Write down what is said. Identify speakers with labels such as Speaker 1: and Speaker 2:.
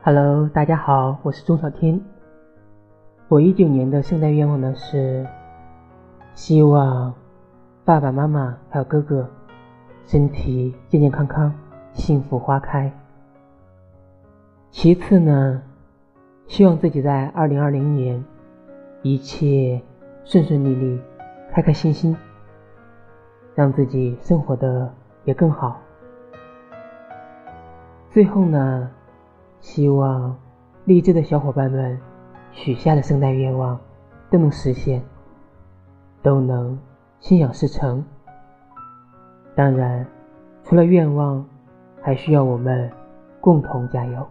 Speaker 1: Hello，大家好，我是钟小天。我一九年的圣诞愿望呢是，希望爸爸妈妈还有哥哥身体健健康康，幸福花开。其次呢，希望自己在二零二零年一切顺顺利利，开开心心，让自己生活的也更好。最后呢。希望励志的小伙伴们许下的圣诞愿望都能实现，都能心想事成。当然，除了愿望，还需要我们共同加油。